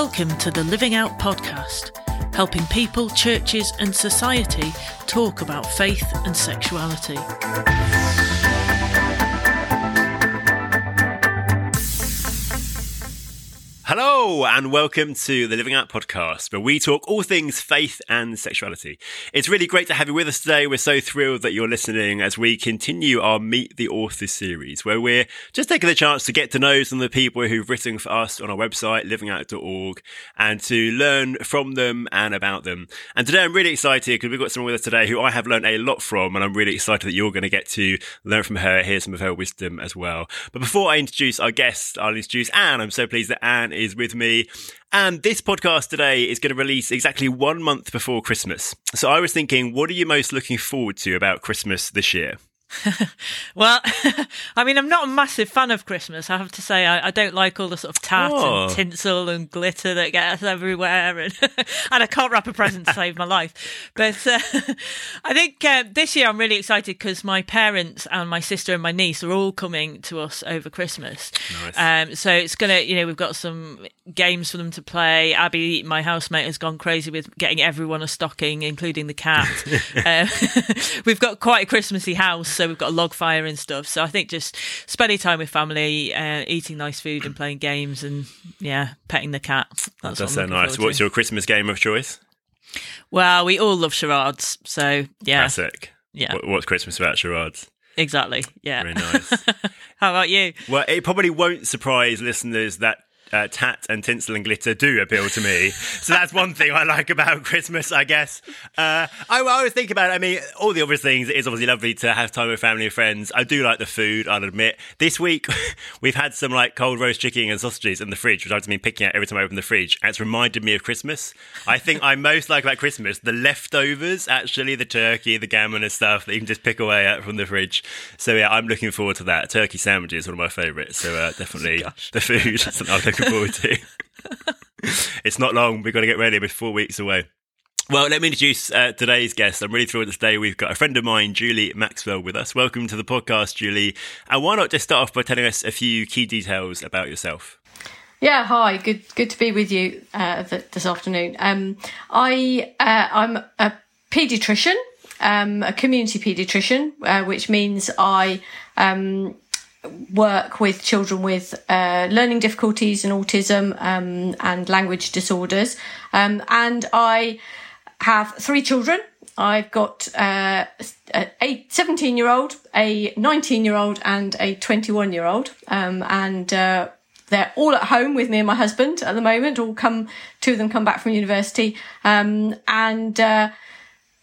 Welcome to the Living Out podcast, helping people, churches, and society talk about faith and sexuality. And welcome to the Living Out podcast, where we talk all things faith and sexuality. It's really great to have you with us today. We're so thrilled that you're listening as we continue our Meet the Authors series, where we're just taking the chance to get to know some of the people who've written for us on our website, livingout.org, and to learn from them and about them. And today I'm really excited because we've got someone with us today who I have learned a lot from, and I'm really excited that you're going to get to learn from her, hear some of her wisdom as well. But before I introduce our guest, I'll introduce Anne. I'm so pleased that Anne is with me. And this podcast today is going to release exactly one month before Christmas. So I was thinking, what are you most looking forward to about Christmas this year? Well, I mean, I'm not a massive fan of Christmas. I have to say, I, I don't like all the sort of tart oh. and tinsel and glitter that gets everywhere, and and I can't wrap a present to save my life. But uh, I think uh, this year I'm really excited because my parents and my sister and my niece are all coming to us over Christmas. Nice. Um, so it's gonna, you know, we've got some games for them to play. Abby, my housemate, has gone crazy with getting everyone a stocking, including the cat. uh, we've got quite a Christmassy house so we've got a log fire and stuff. So I think just spending time with family, uh, eating nice food, and playing games, and yeah, petting the cat. That's, That's so nice. What's your Christmas game of choice? Well, we all love charades, so yeah, classic. Yeah, what, what's Christmas about charades? Exactly. Yeah. Very nice. How about you? Well, it probably won't surprise listeners that uh, tat and tinsel and glitter do appeal to me. so that's one thing I like about Christmas, I guess. Uh, I, I always think about it. I mean, all the obvious things. It is obviously lovely to have time with family and friends. I do like the food, I'll admit. This week, we've had some like cold roast chicken and sausages in the fridge, which I've been picking out every time I open the fridge. And it's reminded me of Christmas. I think I most like about Christmas the leftovers, actually, the turkey, the gammon and stuff that you can just pick away at from the fridge. So yeah, I'm looking forward to that. Turkey sandwiches, one of my favourites. So uh, definitely the food. looking forward to. it's not long. We've got to get ready. We're four weeks away. Well, let me introduce uh, today's guest. I'm really thrilled today we've got a friend of mine, Julie Maxwell, with us. Welcome to the podcast, Julie. And why not just start off by telling us a few key details about yourself? Yeah, hi. Good, good to be with you uh, this afternoon. Um, I, uh, I'm a paediatrician, um, a community paediatrician, uh, which means I um, work with children with uh, learning difficulties and autism um, and language disorders. Um, and I have three children. I've got uh, a 17 year old, a 19 year old, and a 21 year old. Um, and uh, they're all at home with me and my husband at the moment. All come, two of them come back from university. Um, and uh,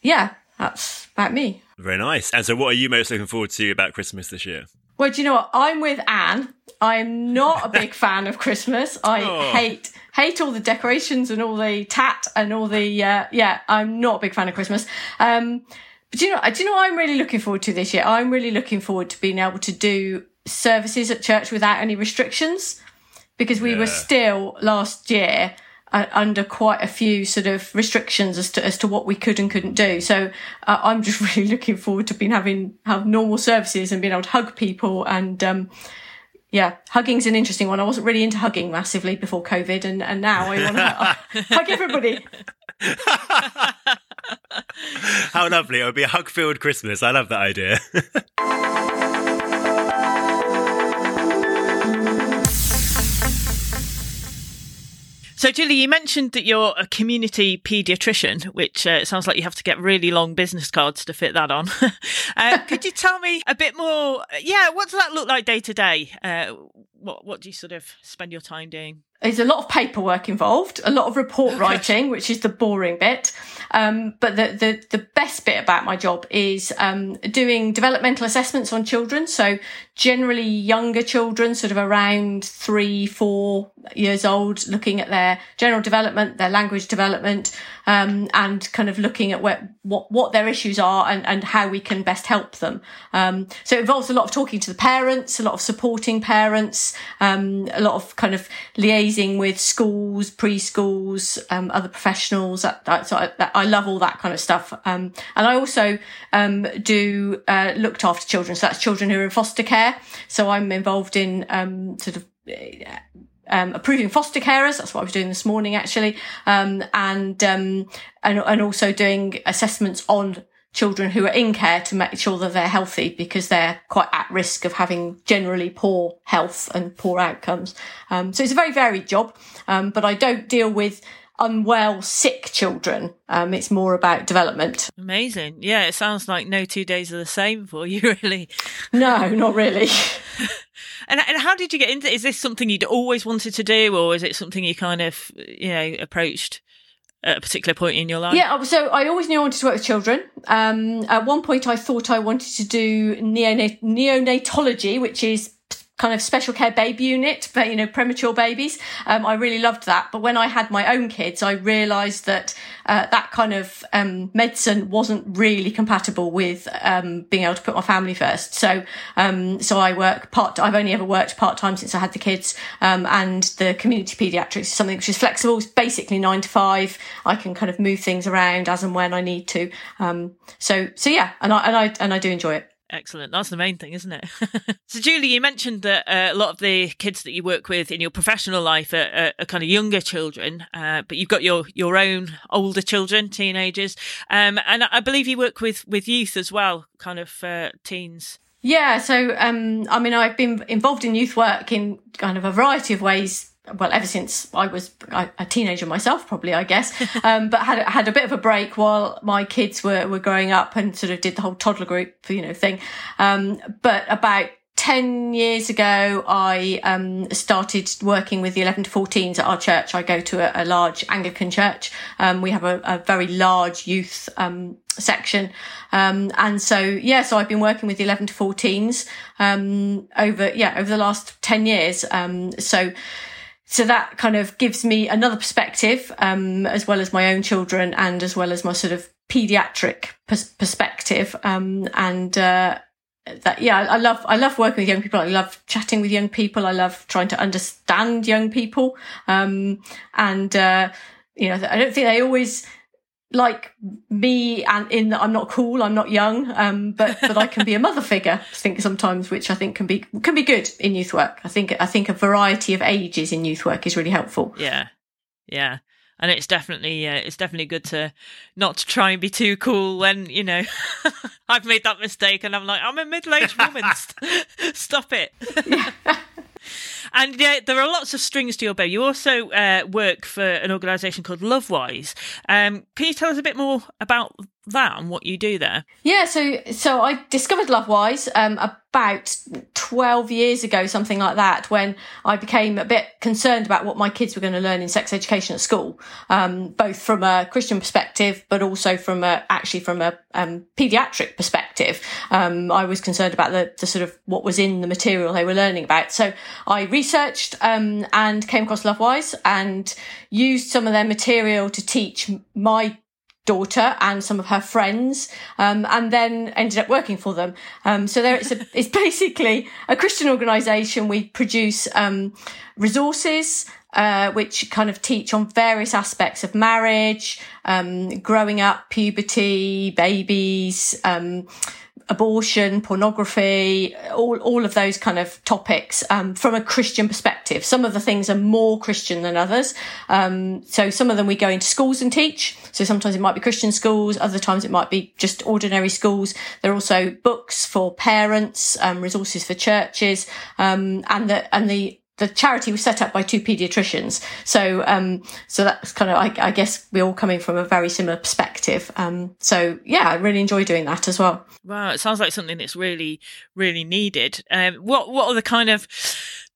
yeah, that's about me. Very nice. And so, what are you most looking forward to about Christmas this year? Well, do you know what? I'm with Anne. I am not a big fan of Christmas. I oh. hate hate all the decorations and all the tat and all the uh, yeah. I'm not a big fan of Christmas. Um, but do you know? Do you know what I'm really looking forward to this year? I'm really looking forward to being able to do services at church without any restrictions because we yeah. were still last year uh, under quite a few sort of restrictions as to as to what we could and couldn't do. So uh, I'm just really looking forward to being having have normal services and being able to hug people and. Um, yeah, hugging's an interesting one. I wasn't really into hugging massively before COVID, and, and now I want to hug everybody. How lovely. It would be a hug filled Christmas. I love that idea. So, Julie, you mentioned that you're a community paediatrician, which uh, sounds like you have to get really long business cards to fit that on. uh, could you tell me a bit more? Yeah, what does that look like day to day? What What do you sort of spend your time doing? There's a lot of paperwork involved, a lot of report writing, which is the boring bit. Um, but the, the, the best bit about my job is um, doing developmental assessments on children. So generally younger children, sort of around three, four years old, looking at their general development, their language development, um, and kind of looking at what, what, what their issues are and, and how we can best help them. Um, so it involves a lot of talking to the parents, a lot of supporting parents, um, a lot of kind of liaising with schools, preschools, um, other professionals. That, that, so I, that, I love all that kind of stuff. Um, and I also, um, do, uh, looked after children. So that's children who are in foster care. So I'm involved in, sort of, um, approving foster carers. That's what I was doing this morning, actually, um, and um, and and also doing assessments on children who are in care to make sure that they're healthy because they're quite at risk of having generally poor health and poor outcomes. Um, so it's a very varied job, um, but I don't deal with unwell, sick children. Um, it's more about development. Amazing. Yeah, it sounds like no two days are the same for you, really. No, not really. and, and how did you get into? Is this something you'd always wanted to do, or is it something you kind of, you know, approached? At a particular point in your life? Yeah, so I always knew I wanted to work with children. Um, at one point, I thought I wanted to do neonat- neonatology, which is kind of special care baby unit for you know premature babies. Um, I really loved that, but when I had my own kids, I realised that uh, that kind of um, medicine wasn't really compatible with um, being able to put my family first. So um, so I work part. I've only ever worked part time since I had the kids, um, and the community paediatrics is something which is flexible. It's basically nine to five. I can kind of move things around as and when I need to. Um, so so yeah, and I and I and I do enjoy it. Excellent. That's the main thing, isn't it? so, Julie, you mentioned that uh, a lot of the kids that you work with in your professional life are, are, are kind of younger children, uh, but you've got your your own older children, teenagers, um, and I believe you work with with youth as well, kind of uh, teens. Yeah. So, um, I mean, I've been involved in youth work in kind of a variety of ways well, ever since I was a teenager myself, probably, I guess, um, but had, had a bit of a break while my kids were, were growing up and sort of did the whole toddler group, you know, thing. Um, but about 10 years ago, I um, started working with the 11 to 14s at our church. I go to a, a large Anglican church. Um, we have a, a, very large youth um, section. Um, and so, yeah, so I've been working with the 11 to 14s um, over, yeah, over the last 10 years. Um, so, so that kind of gives me another perspective, um, as well as my own children and as well as my sort of pediatric pers- perspective. Um, and, uh, that, yeah, I love, I love working with young people. I love chatting with young people. I love trying to understand young people. Um, and, uh, you know, I don't think they always, like me and in that I'm not cool, I'm not young, um, but but I can be a mother figure. I think sometimes, which I think can be can be good in youth work. I think I think a variety of ages in youth work is really helpful. Yeah, yeah, and it's definitely uh, it's definitely good to not to try and be too cool when you know I've made that mistake and I'm like I'm a middle aged woman. Stop it. And yeah, there are lots of strings to your bow. You also uh, work for an organisation called Lovewise. Um, can you tell us a bit more about that and what you do there? Yeah, so so I discovered Lovewise um, about twelve years ago, something like that, when I became a bit concerned about what my kids were going to learn in sex education at school, um, both from a Christian perspective, but also from a actually from a um, paediatric perspective. Um, I was concerned about the, the sort of what was in the material they were learning about. So I researched um, and came across Lovewise and used some of their material to teach my daughter and some of her friends, um, and then ended up working for them. Um, so there, it's, a, it's basically a Christian organisation. We produce um, resources. Uh, which kind of teach on various aspects of marriage, um, growing up, puberty, babies, um, abortion, pornography, all, all of those kind of topics um, from a Christian perspective. Some of the things are more Christian than others. Um, so some of them we go into schools and teach. So sometimes it might be Christian schools, other times it might be just ordinary schools. There are also books for parents, um, resources for churches, um, and the and the the charity was set up by two paediatricians. So, um, so that's kind of, I, I, guess we're all coming from a very similar perspective. Um, so yeah, I really enjoy doing that as well. Wow. It sounds like something that's really, really needed. Um, what, what are the kind of,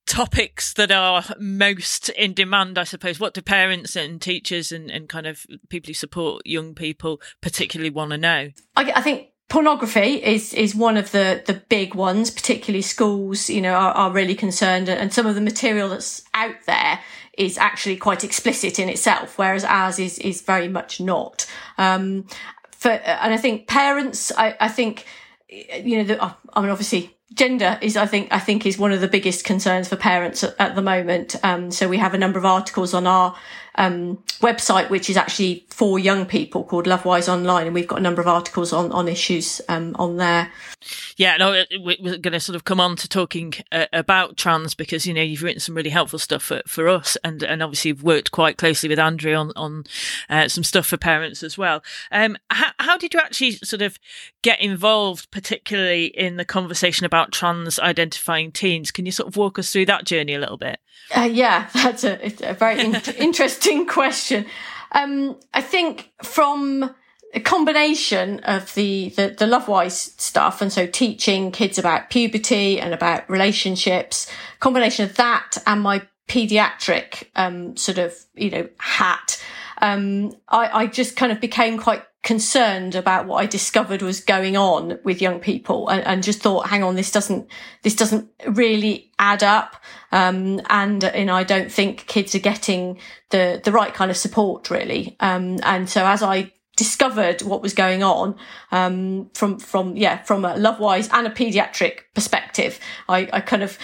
topics that are most in demand, I suppose. What do parents and teachers and, and kind of people who support young people particularly want to know? I, I think pornography is is one of the the big ones particularly schools you know are, are really concerned and some of the material that's out there is actually quite explicit in itself whereas ours is is very much not. Um for and i think parents i i think you know the, i mean obviously gender is i think i think is one of the biggest concerns for parents at, at the moment. Um so we have a number of articles on our um, website, which is actually for young people called Lovewise Online. And we've got a number of articles on, on issues um, on there. Yeah, no, we're going to sort of come on to talking uh, about trans because you know you've written some really helpful stuff for, for us, and and obviously you've worked quite closely with Andrea on on uh, some stuff for parents as well. Um, how, how did you actually sort of get involved, particularly in the conversation about trans identifying teens? Can you sort of walk us through that journey a little bit? Uh, yeah, that's a, a very in- interesting question. Um, I think from a combination of the, the, the Lovewise stuff. And so teaching kids about puberty and about relationships, combination of that and my pediatric, um, sort of, you know, hat. Um, I, I just kind of became quite concerned about what I discovered was going on with young people and, and just thought, hang on, this doesn't, this doesn't really add up. Um, and, I don't think kids are getting the, the right kind of support really. Um, and so as I discovered what was going on um, from from yeah from a lovewise and a pediatric perspective i, I kind of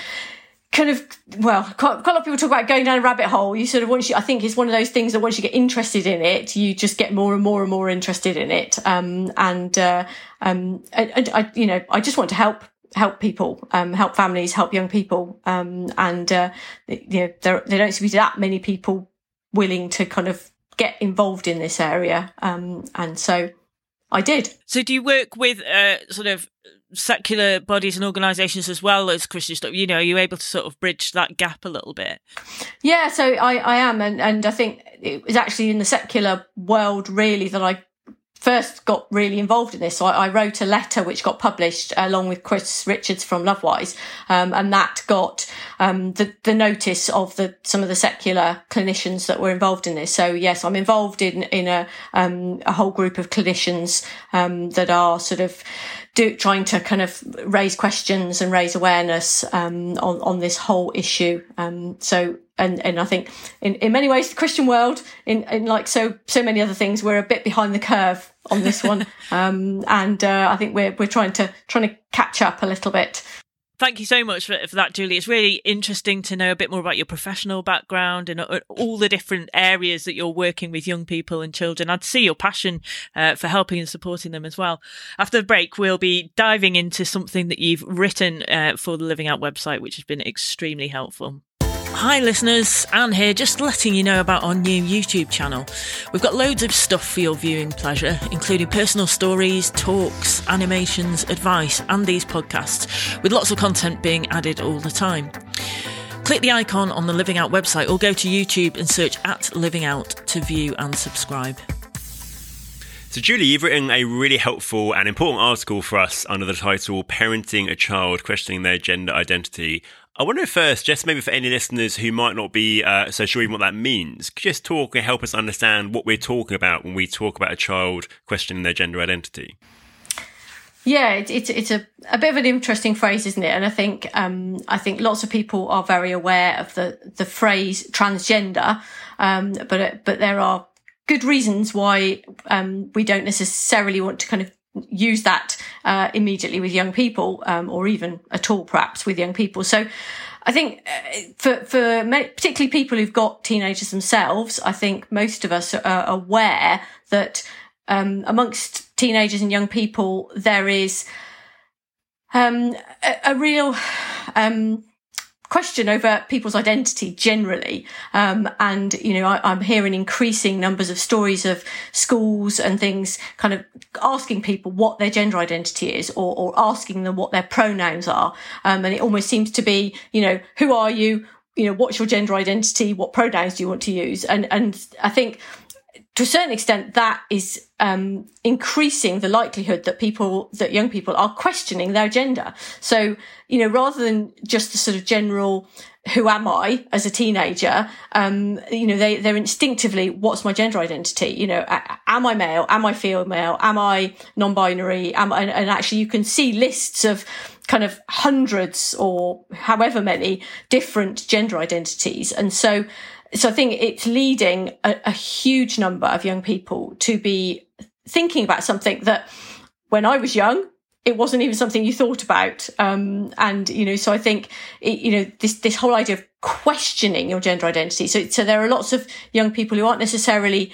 kind of well quite, quite, a lot of people talk about going down a rabbit hole you sort of once you i think it's one of those things that once you get interested in it you just get more and more and more interested in it um, and uh, um, I, I, you know i just want to help help people um, help families help young people um, and uh, you know there, there don't seem to be that many people willing to kind of get involved in this area. Um, and so I did. So do you work with uh, sort of secular bodies and organisations as well as Christian stuff? You know, are you able to sort of bridge that gap a little bit? Yeah, so I, I am. And, and I think it was actually in the secular world really that I first got really involved in this. So I, I, wrote a letter which got published along with Chris Richards from Lovewise, um, and that got um, the the notice of the some of the secular clinicians that were involved in this. So yes, I'm involved in in a um, a whole group of clinicians um, that are sort of do, trying to kind of raise questions and raise awareness um, on on this whole issue. Um, so and and I think in, in many ways the Christian world in, in like so so many other things we're a bit behind the curve on this one um, and uh, I think we're we're trying to trying to catch up a little bit Thank you so much for, for that, Julie. It's really interesting to know a bit more about your professional background and uh, all the different areas that you're working with young people and children. I'd see your passion uh, for helping and supporting them as well. After the break, we'll be diving into something that you've written uh, for the Living Out website, which has been extremely helpful. Hi, listeners. Anne here, just letting you know about our new YouTube channel. We've got loads of stuff for your viewing pleasure, including personal stories, talks, animations, advice, and these podcasts, with lots of content being added all the time. Click the icon on the Living Out website or go to YouTube and search at Living Out to view and subscribe. So, Julie, you've written a really helpful and important article for us under the title Parenting a Child Questioning Their Gender Identity. I wonder if first, just maybe for any listeners who might not be uh, so sure even what that means, just talk and help us understand what we're talking about when we talk about a child questioning their gender identity? Yeah, it, it's it's a, a bit of an interesting phrase, isn't it? And I think um, I think lots of people are very aware of the the phrase transgender, um, but but there are good reasons why um, we don't necessarily want to kind of use that uh, immediately with young people, um, or even at all, perhaps with young people. So, I think uh, for for particularly people who've got teenagers themselves, I think most of us are aware that um, amongst teenagers and young people there is um, a, a, real um, question over people's identity generally. Um, and, you know, I, am hearing increasing numbers of stories of schools and things kind of asking people what their gender identity is or, or asking them what their pronouns are. Um, and it almost seems to be, you know, who are you? You know, what's your gender identity? What pronouns do you want to use? And, and I think to a certain extent, that is um, increasing the likelihood that people, that young people are questioning their gender. So, you know, rather than just the sort of general, who am I as a teenager? Um, you know, they, they're instinctively, what's my gender identity? You know, am I male? Am I female? Am I non-binary? Am I, and, and actually you can see lists of kind of hundreds or however many different gender identities. And so, so I think it's leading a, a huge number of young people to be thinking about something that when I was young, it wasn't even something you thought about. Um, and, you know, so I think, it, you know, this, this whole idea of questioning your gender identity. So, so there are lots of young people who aren't necessarily,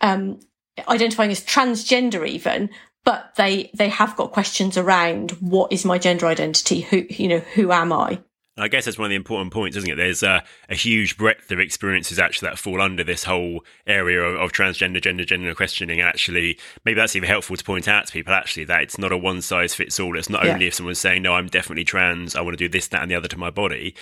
um, identifying as transgender even, but they, they have got questions around what is my gender identity? Who, you know, who am I? I guess that's one of the important points, isn't it? There's a, a huge breadth of experiences actually that fall under this whole area of, of, transgender, gender, gender questioning. And actually, maybe that's even helpful to point out to people actually that it's not a one size fits all. It's not yeah. only if someone's saying, no, I'm definitely trans, I want to do this, that, and the other to my body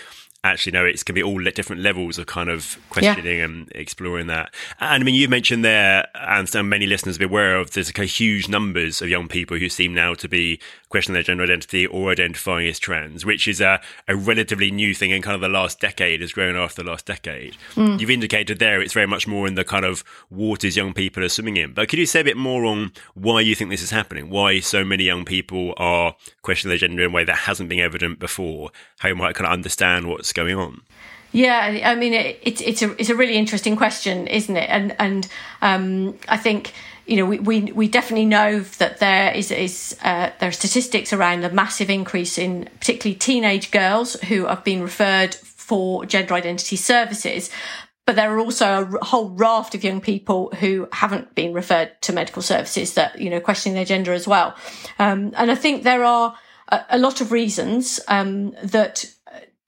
actually no it's going to be all different levels of kind of questioning yeah. and exploring that. And i mean you've mentioned there and many listeners will be aware of there's a huge numbers of young people who seem now to be questioning their gender identity or identifying as trans which is a, a relatively new thing in kind of the last decade has grown after the last decade. Mm. you've indicated there it's very much more in the kind of waters young people are swimming in. But could you say a bit more on why you think this is happening? Why so many young people are questioning their gender in a way that hasn't been evident before? How you might kind of understand what's what's going on? Yeah, I mean, it, it's it's a it's a really interesting question, isn't it? And and um, I think you know we, we we definitely know that there is is uh, there are statistics around a massive increase in particularly teenage girls who have been referred for gender identity services. But there are also a whole raft of young people who haven't been referred to medical services that you know questioning their gender as well. Um, and I think there are a, a lot of reasons um, that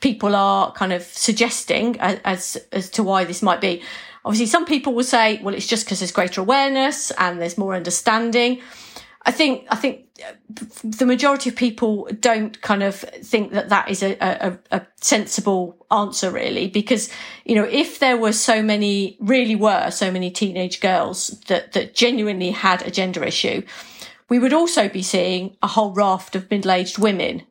people are kind of suggesting as, as to why this might be. Obviously, some people will say, well, it's just because there's greater awareness and there's more understanding. I think, I think uh, the majority of people don't kind of think that that is a, a, a, sensible answer really, because, you know, if there were so many, really were so many teenage girls that, that genuinely had a gender issue, we would also be seeing a whole raft of middle-aged women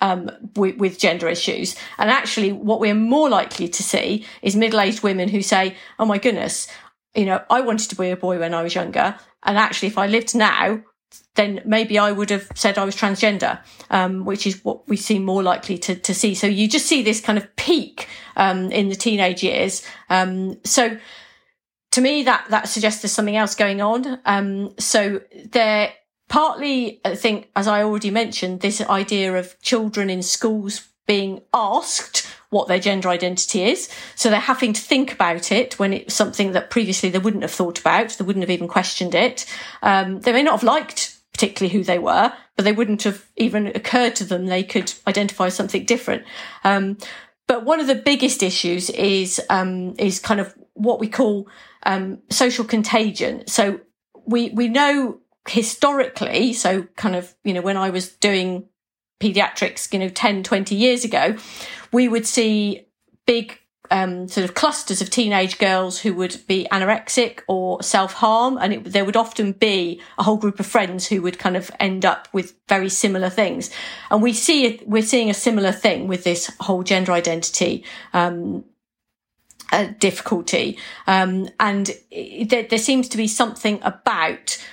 um, with, with, gender issues. And actually, what we're more likely to see is middle-aged women who say, "Oh my goodness, you know, I wanted to be a boy when I was younger, and actually, if I lived now." Then maybe I would have said I was transgender, um, which is what we seem more likely to, to see. So you just see this kind of peak um, in the teenage years. Um, so to me, that that suggests there's something else going on. Um, so there partly, I think, as I already mentioned, this idea of children in schools being asked what their gender identity is. So they're having to think about it when it's something that previously they wouldn't have thought about. They wouldn't have even questioned it. Um, they may not have liked particularly who they were, but they wouldn't have even occurred to them they could identify something different. Um, but one of the biggest issues is um, is kind of what we call um, social contagion. So we we know historically, so kind of, you know, when I was doing pediatrics, you know, 10, 20 years ago, we would see big um, sort of clusters of teenage girls who would be anorexic or self harm. And it, there would often be a whole group of friends who would kind of end up with very similar things. And we see we're seeing a similar thing with this whole gender identity, um, uh, difficulty. Um, and it, there, there seems to be something about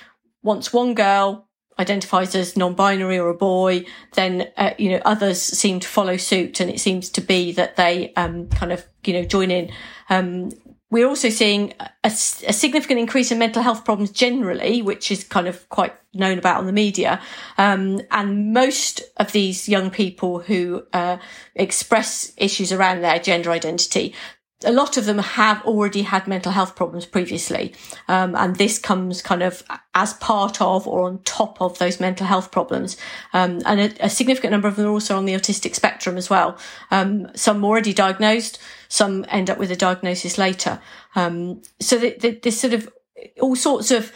once one girl identifies as non-binary or a boy, then uh, you know others seem to follow suit, and it seems to be that they um, kind of you know join in. Um, we're also seeing a, a, significant increase in mental health problems generally, which is kind of quite known about on the media. Um, and most of these young people who uh, express issues around their gender identity a lot of them have already had mental health problems previously. Um, and this comes kind of as part of or on top of those mental health problems. Um, and a, a, significant number of them are also on the autistic spectrum as well. Um, some already diagnosed, some end up with a diagnosis later. Um, so the, the, this sort of all sorts of,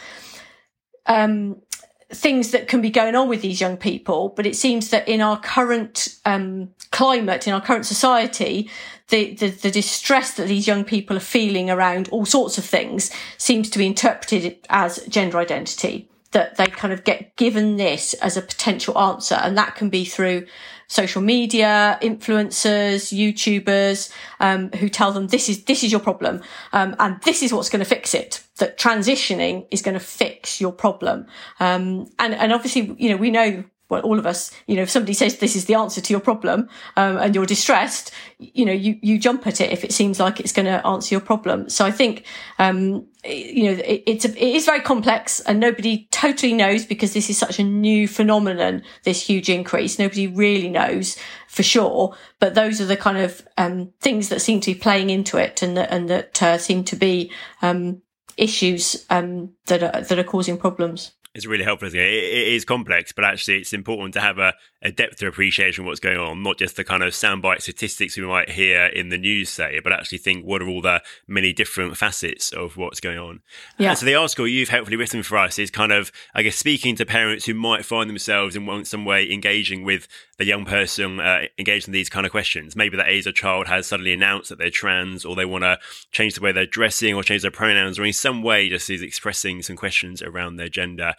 um, things that can be going on with these young people, but it seems that in our current um, climate, in our current society, the, the, the distress that these young people are feeling around all sorts of things seems to be interpreted as gender identity. That they kind of get given this as a potential answer, and that can be through social media, influencers, YouTubers, um, who tell them this is this is your problem, um, and this is what's going to fix it. That transitioning is going to fix your problem, um, and and obviously, you know, we know well, all of us, you know, if somebody says this is the answer to your problem um, and you're distressed, you know, you, you jump at it if it seems like it's going to answer your problem. So I think, um, you know, it, it's a, it is very complex and nobody totally knows because this is such a new phenomenon, this huge increase. Nobody really knows for sure, but those are the kind of um, things that seem to be playing into it and that, and that uh, seem to be um, issues um, that are that are causing problems it's really helpful. It, it is complex, but actually, it's important to have a, a depth of appreciation of what's going on, not just the kind of soundbite statistics we might hear in the news, say, but actually think what are all the many different facets of what's going on. Yeah. And so the article you've helpfully written for us is kind of, I guess, speaking to parents who might find themselves in some way engaging with the young person uh, engaged in these kind of questions. Maybe that is a child has suddenly announced that they're trans, or they want to change the way they're dressing, or change their pronouns, or in some way just is expressing some questions around their gender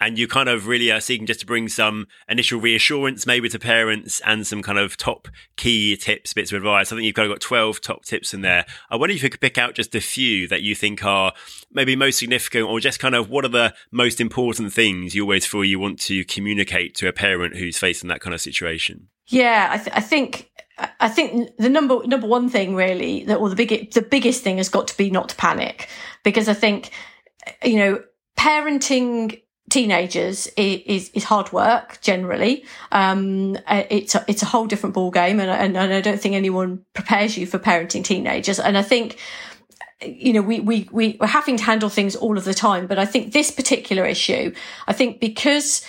and you kind of really are seeking just to bring some initial reassurance maybe to parents and some kind of top key tips, bits of advice. I think you've kind of got 12 top tips in there. I wonder if you could pick out just a few that you think are maybe most significant or just kind of what are the most important things you always feel you want to communicate to a parent who's facing that kind of situation? Yeah, I, th- I think I think the number number one thing really that or the big the biggest thing has got to be not to panic because I think you know parenting teenagers is, is hard work generally. Um, uh, it's a, it's a whole different ball game, and, and, and I don't think anyone prepares you for parenting teenagers. And I think you know, we, we, we, we're having to handle things all of the time. But I think this particular issue, I think because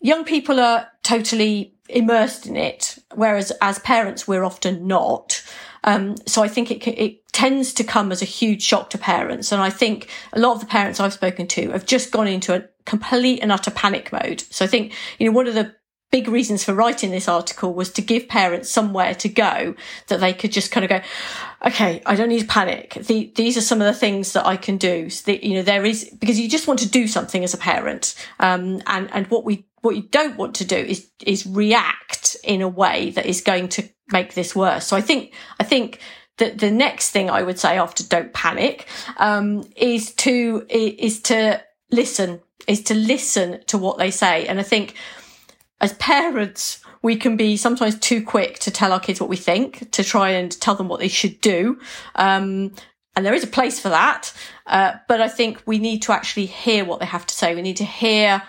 young people are totally immersed in it, whereas as parents, we're often not. Um, so I think it, it tends to come as a huge shock to parents. And I think a lot of the parents I've spoken to have just gone into a complete and utter panic mode. So I think, you know, one of the big reasons for writing this article was to give parents somewhere to go that they could just kind of go, okay, I don't need to panic. The, these are some of the things that I can do. So you know, there is, because you just want to do something as a parent. Um, and, and what we, what you don't want to do is, is react in a way that is going to make this worse. So I think, I think the, the next thing I would say after don't panic, um, is to, is to listen, is to listen to what they say. And I think as parents, we can be sometimes too quick to tell our kids what we think, to try and tell them what they should do. Um, and there is a place for that. Uh, but I think we need to actually hear what they have to say. We need to hear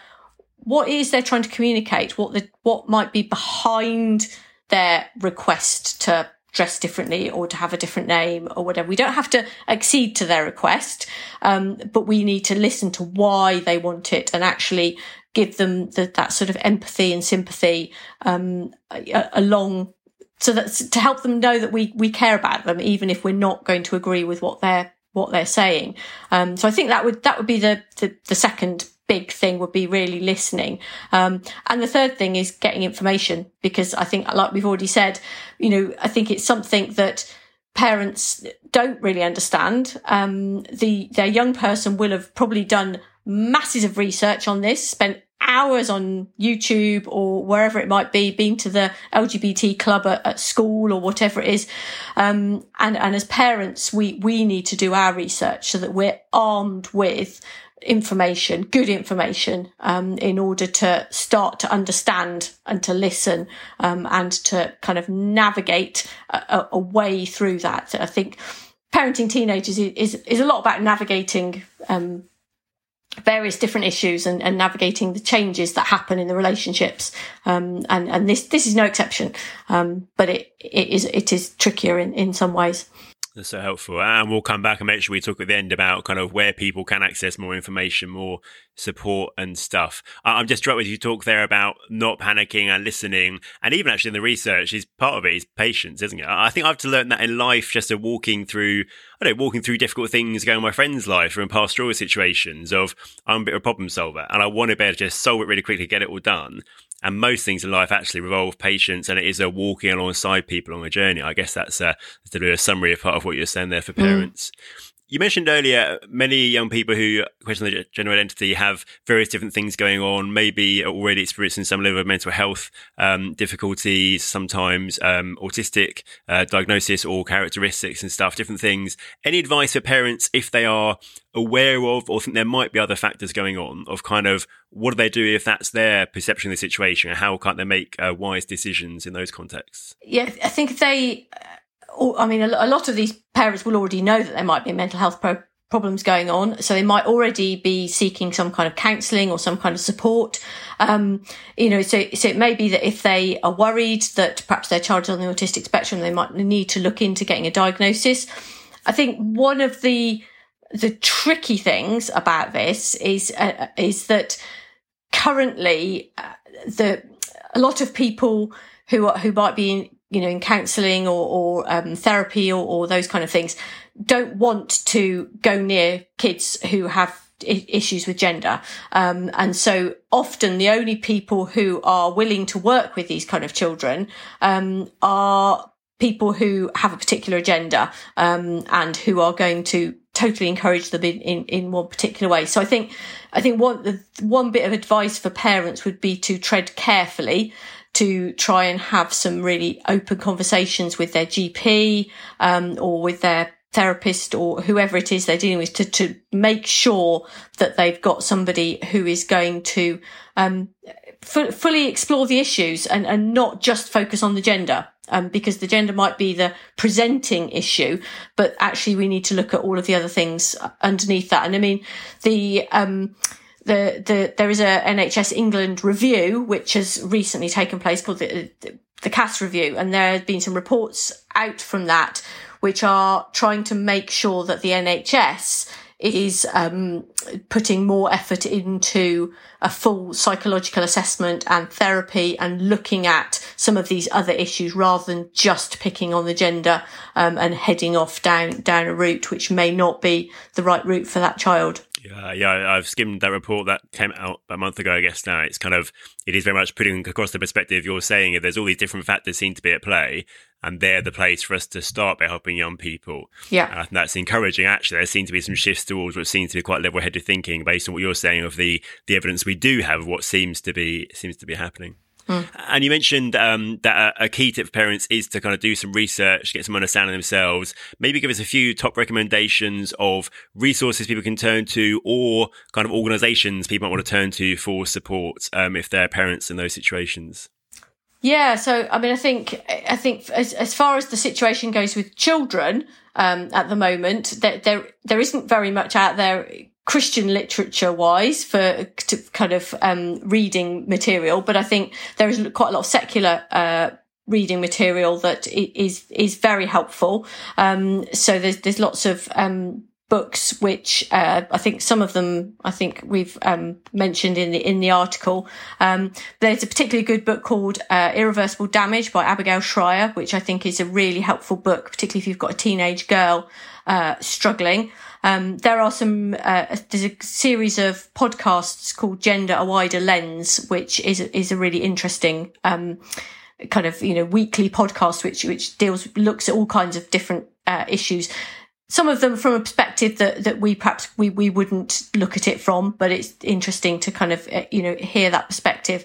what is they're trying to communicate, what the, what might be behind their request to dress differently or to have a different name or whatever. We don't have to accede to their request, um, but we need to listen to why they want it and actually give them the, that sort of empathy and sympathy um, along so that to help them know that we we care about them even if we're not going to agree with what they're what they're saying um, so i think that would that would be the the, the second big thing would be really listening. Um, and the third thing is getting information because I think, like we've already said, you know, I think it's something that parents don't really understand. Um, the, their young person will have probably done masses of research on this, spent hours on YouTube or wherever it might be, been to the LGBT club at, at school or whatever it is. Um, and, and as parents, we, we need to do our research so that we're armed with information, good information, um, in order to start to understand and to listen, um, and to kind of navigate a, a, way through that. I think parenting teenagers is, is, is a lot about navigating, um, various different issues and, and, navigating the changes that happen in the relationships. Um, and, and this, this is no exception. Um, but it, it is, it is trickier in, in some ways. That's so helpful. And we'll come back and make sure we talk at the end about kind of where people can access more information, more support and stuff. I'm just struck with you talk there about not panicking and listening. And even actually in the research is part of it is patience, isn't it? I think I've to learn that in life, just a walking through, I don't know, walking through difficult things, going my friend's life or in pastoral situations of I'm a bit of a problem solver and I want to be able to just solve it really quickly, get it all done. And most things in life actually revolve patience, and it is a walking alongside people on a journey. I guess that's a, a, a summary of part of what you're saying there for mm. parents. Mm. You mentioned earlier many young people who question their gender identity have various different things going on, maybe already experiencing some level of mental health um, difficulties, sometimes um, autistic uh, diagnosis or characteristics and stuff, different things. Any advice for parents if they are aware of or think there might be other factors going on of kind of what do they do if that's their perception of the situation and how can't they make uh, wise decisions in those contexts? Yeah, I think they I mean, a, lot of these parents will already know that there might be mental health pro- problems going on. So they might already be seeking some kind of counselling or some kind of support. Um, you know, so, so it may be that if they are worried that perhaps their child is on the autistic spectrum, they might need to look into getting a diagnosis. I think one of the, the tricky things about this is, uh, is that currently uh, the, a lot of people who are, who might be you know, in counselling or, or um, therapy or, or, those kind of things, don't want to go near kids who have I- issues with gender. Um, and so often the only people who are willing to work with these kind of children um, are people who have a particular agenda um, and who are going to totally encourage them in, in, in one particular way. So I think I think one one bit of advice for parents would be to tread carefully to try and have some really open conversations with their GP um, or with their therapist or whoever it is they're dealing with to, to make sure that they've got somebody who is going to um, f- fully explore the issues and, and not just focus on the gender. Um, because the gender might be the presenting issue, but actually we need to look at all of the other things underneath that. And I mean, the, um, the, the, there is a NHS England review, which has recently taken place called the, the, the Cass review. And there have been some reports out from that, which are trying to make sure that the NHS is um, putting more effort into a full psychological assessment and therapy and looking at some of these other issues rather than just picking on the gender um, and heading off down down a route which may not be the right route for that child. Uh, yeah, yeah, I've skimmed that report that came out a month ago. I guess now it's kind of it is very much putting across the perspective you're saying. There's all these different factors seem to be at play, and they're the place for us to start by helping young people. Yeah, and I think that's encouraging. Actually, there seem to be some shifts towards what seems to be quite level-headed thinking based on what you're saying of the the evidence we do have of what seems to be seems to be happening. Mm. And you mentioned um, that a, key tip for parents is to kind of do some research, get some understanding themselves. Maybe give us a few top recommendations of resources people can turn to, or kind of organisations people might want to turn to for support um, if they're parents in those situations. Yeah, so I mean, I think I think as as far as the situation goes with children um, at the moment, there, there there isn't very much out there Christian literature wise for kind of um, reading material, but I think there is quite a lot of secular uh, reading material that is is very helpful. Um, so there's there's lots of um, books which uh, I think some of them I think we've um, mentioned in the in the article. Um, there's a particularly good book called uh, Irreversible Damage by Abigail Shrier, which I think is a really helpful book, particularly if you've got a teenage girl uh, struggling. Um, there are some, uh, there's a series of podcasts called Gender a Wider Lens, which is, is a really interesting, um, kind of, you know, weekly podcast, which, which deals, looks at all kinds of different, uh, issues. Some of them from a perspective that, that we perhaps we, we wouldn't look at it from, but it's interesting to kind of, uh, you know, hear that perspective.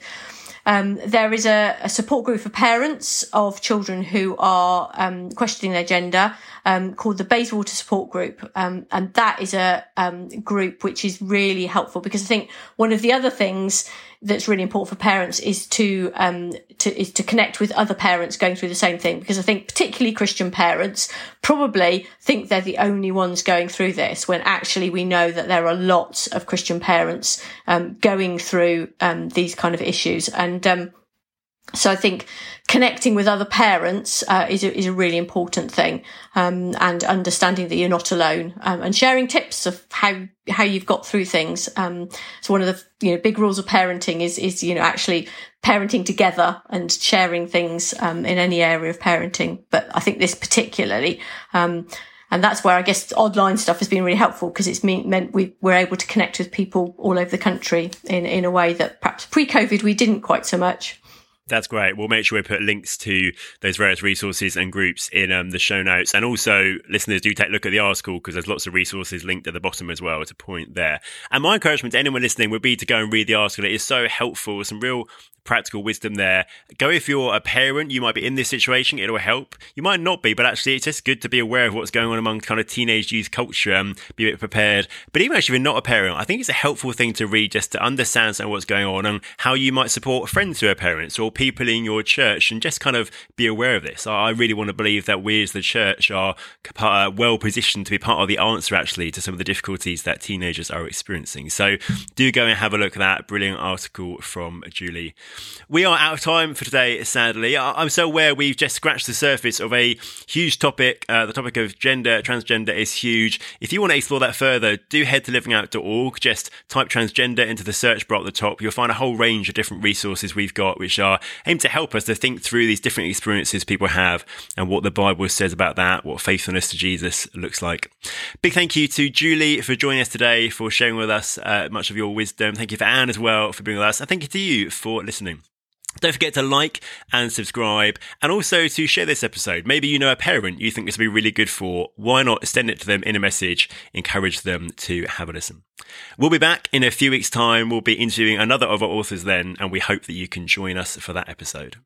Um, there is a, a, support group for parents of children who are um, questioning their gender um, called the Bayswater Support Group. Um, and that is a um, group which is really helpful because I think one of the other things that's really important for parents is to um, to is to connect with other parents going through the same thing. Because I think particularly Christian parents probably think they're the only ones going through this when actually we know that there are lots of Christian parents um, going through um, these kind of issues. And um, so I think connecting with other parents uh, is a, is a really important thing, um, and understanding that you're not alone, um, and sharing tips of how how you've got through things. Um, so one of the you know big rules of parenting is is you know actually parenting together and sharing things um, in any area of parenting. But I think this particularly. Um, and that's where I guess online stuff has been really helpful because it's meant we were able to connect with people all over the country in, in a way that perhaps pre-COVID we didn't quite so much. That's great. We'll make sure we put links to those various resources and groups in um, the show notes. And also, listeners do take a look at the article because there's lots of resources linked at the bottom as well to point there. And my encouragement to anyone listening would be to go and read the article. It is so helpful. Some real practical wisdom there. Go if you're a parent, you might be in this situation, it'll help. You might not be, but actually, it's just good to be aware of what's going on among kind of teenage youth culture and be a bit prepared. But even if you're not a parent, I think it's a helpful thing to read just to understand what's going on and how you might support friends who are parents or people in your church and just kind of be aware of this. I really want to believe that we as the church are uh, well positioned to be part of the answer actually to some of the difficulties that teenagers are experiencing. So do go and have a look at that brilliant article from Julie. We are out of time for today, sadly. I'm so aware we've just scratched the surface of a huge topic. Uh, the topic of gender, transgender is huge. If you want to explore that further, do head to livingout.org. Just type transgender into the search bar at the top. You'll find a whole range of different resources we've got, which are aimed to help us to think through these different experiences people have and what the Bible says about that, what faithfulness to Jesus looks like. Big thank you to Julie for joining us today, for sharing with us uh, much of your wisdom. Thank you for Anne as well for being with us. And thank you to you for listening. Don't forget to like and subscribe and also to share this episode. Maybe you know a parent you think this would be really good for. Why not send it to them in a message? Encourage them to have a listen. We'll be back in a few weeks' time. We'll be interviewing another of our authors then, and we hope that you can join us for that episode.